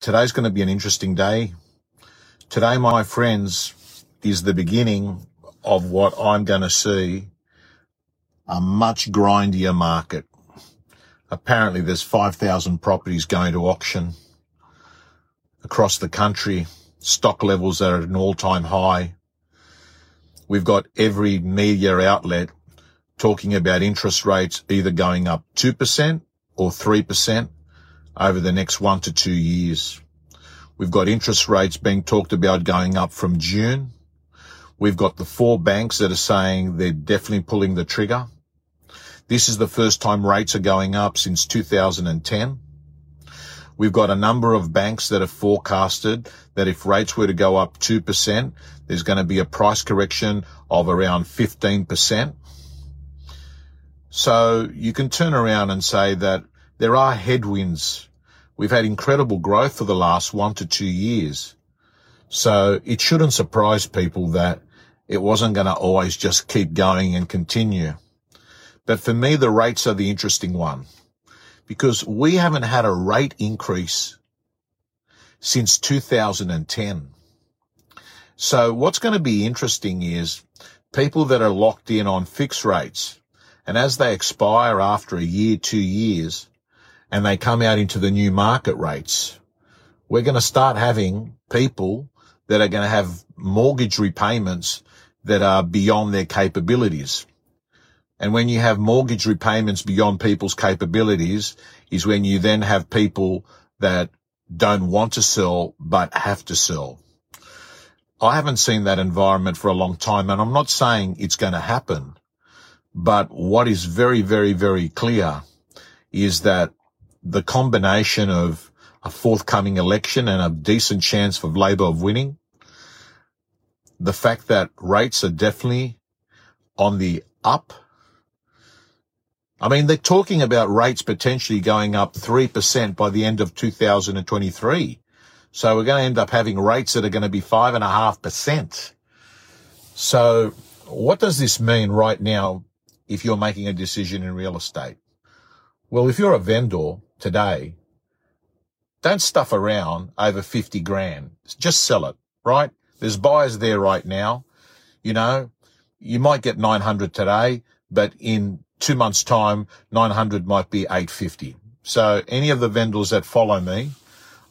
Today's going to be an interesting day. Today, my friends, is the beginning of what I'm going to see a much grindier market. Apparently there's 5,000 properties going to auction across the country. Stock levels are at an all time high. We've got every media outlet talking about interest rates either going up 2% or 3% over the next one to two years. We've got interest rates being talked about going up from June. We've got the four banks that are saying they're definitely pulling the trigger. This is the first time rates are going up since 2010. We've got a number of banks that have forecasted that if rates were to go up 2%, there's going to be a price correction of around 15%. So you can turn around and say that there are headwinds. We've had incredible growth for the last one to two years. So it shouldn't surprise people that it wasn't going to always just keep going and continue. But for me, the rates are the interesting one because we haven't had a rate increase since 2010. So what's going to be interesting is people that are locked in on fixed rates and as they expire after a year, two years, and they come out into the new market rates, we're going to start having people that are going to have mortgage repayments that are beyond their capabilities. And when you have mortgage repayments beyond people's capabilities is when you then have people that don't want to sell, but have to sell. I haven't seen that environment for a long time. And I'm not saying it's going to happen, but what is very, very, very clear is that the combination of a forthcoming election and a decent chance for Labor of winning, the fact that rates are definitely on the up I mean, they're talking about rates potentially going up 3% by the end of 2023. So we're going to end up having rates that are going to be five and a half percent. So what does this mean right now if you're making a decision in real estate? Well, if you're a vendor today, don't stuff around over 50 grand. Just sell it, right? There's buyers there right now. You know, you might get 900 today, but in two months time, 900 might be 850. So any of the vendors that follow me,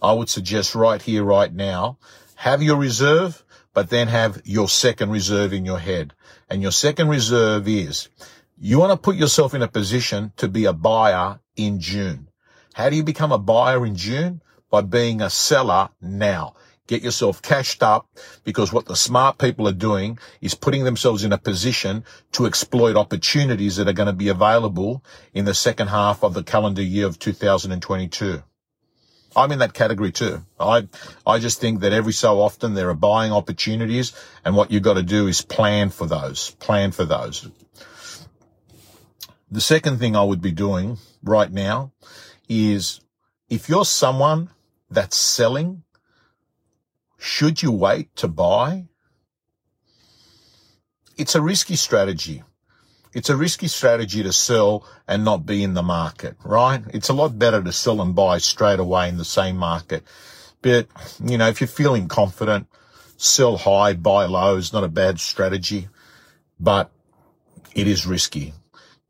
I would suggest right here, right now, have your reserve, but then have your second reserve in your head. And your second reserve is you want to put yourself in a position to be a buyer in June. How do you become a buyer in June? By being a seller now. Get yourself cashed up because what the smart people are doing is putting themselves in a position to exploit opportunities that are going to be available in the second half of the calendar year of 2022. I'm in that category too. I, I just think that every so often there are buying opportunities and what you've got to do is plan for those, plan for those. The second thing I would be doing right now is if you're someone that's selling should you wait to buy? It's a risky strategy. It's a risky strategy to sell and not be in the market, right? It's a lot better to sell and buy straight away in the same market. But, you know, if you're feeling confident, sell high, buy low is not a bad strategy, but it is risky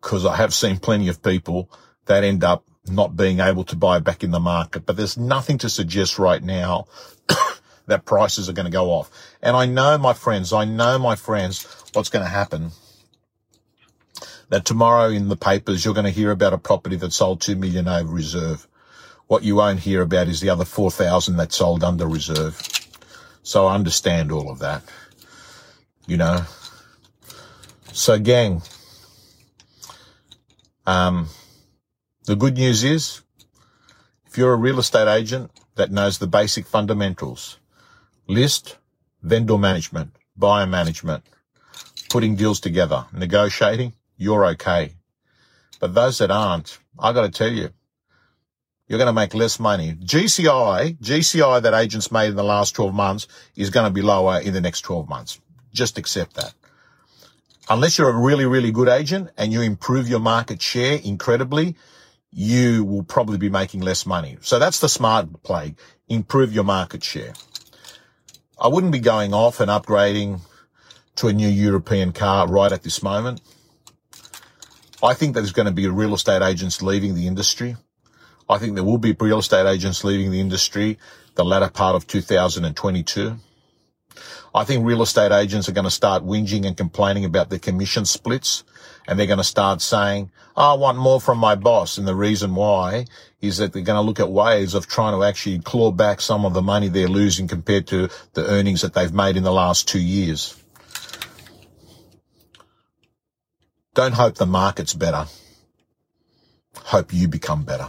because I have seen plenty of people that end up not being able to buy back in the market. But there's nothing to suggest right now that prices are going to go off. And I know, my friends, I know, my friends, what's going to happen. That tomorrow in the papers, you're going to hear about a property that sold 2 million over reserve. What you won't hear about is the other 4,000 that sold under reserve. So I understand all of that, you know. So gang, um, the good news is if you're a real estate agent that knows the basic fundamentals, list, vendor management, buyer management, putting deals together, negotiating, you're okay. But those that aren't, I got to tell you, you're going to make less money. GCI, GCI that agents made in the last 12 months is going to be lower in the next 12 months. Just accept that. Unless you're a really, really good agent and you improve your market share incredibly, you will probably be making less money. So that's the smart play. Improve your market share. I wouldn't be going off and upgrading to a new European car right at this moment. I think there's going to be real estate agents leaving the industry. I think there will be real estate agents leaving the industry the latter part of 2022. I think real estate agents are going to start whinging and complaining about the commission splits and they're going to start saying, oh, I want more from my boss. And the reason why is that they're going to look at ways of trying to actually claw back some of the money they're losing compared to the earnings that they've made in the last two years. Don't hope the market's better. Hope you become better.